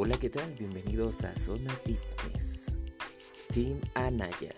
Hola, ¿qué tal? Bienvenidos a Zona Fitness. Team Anaya.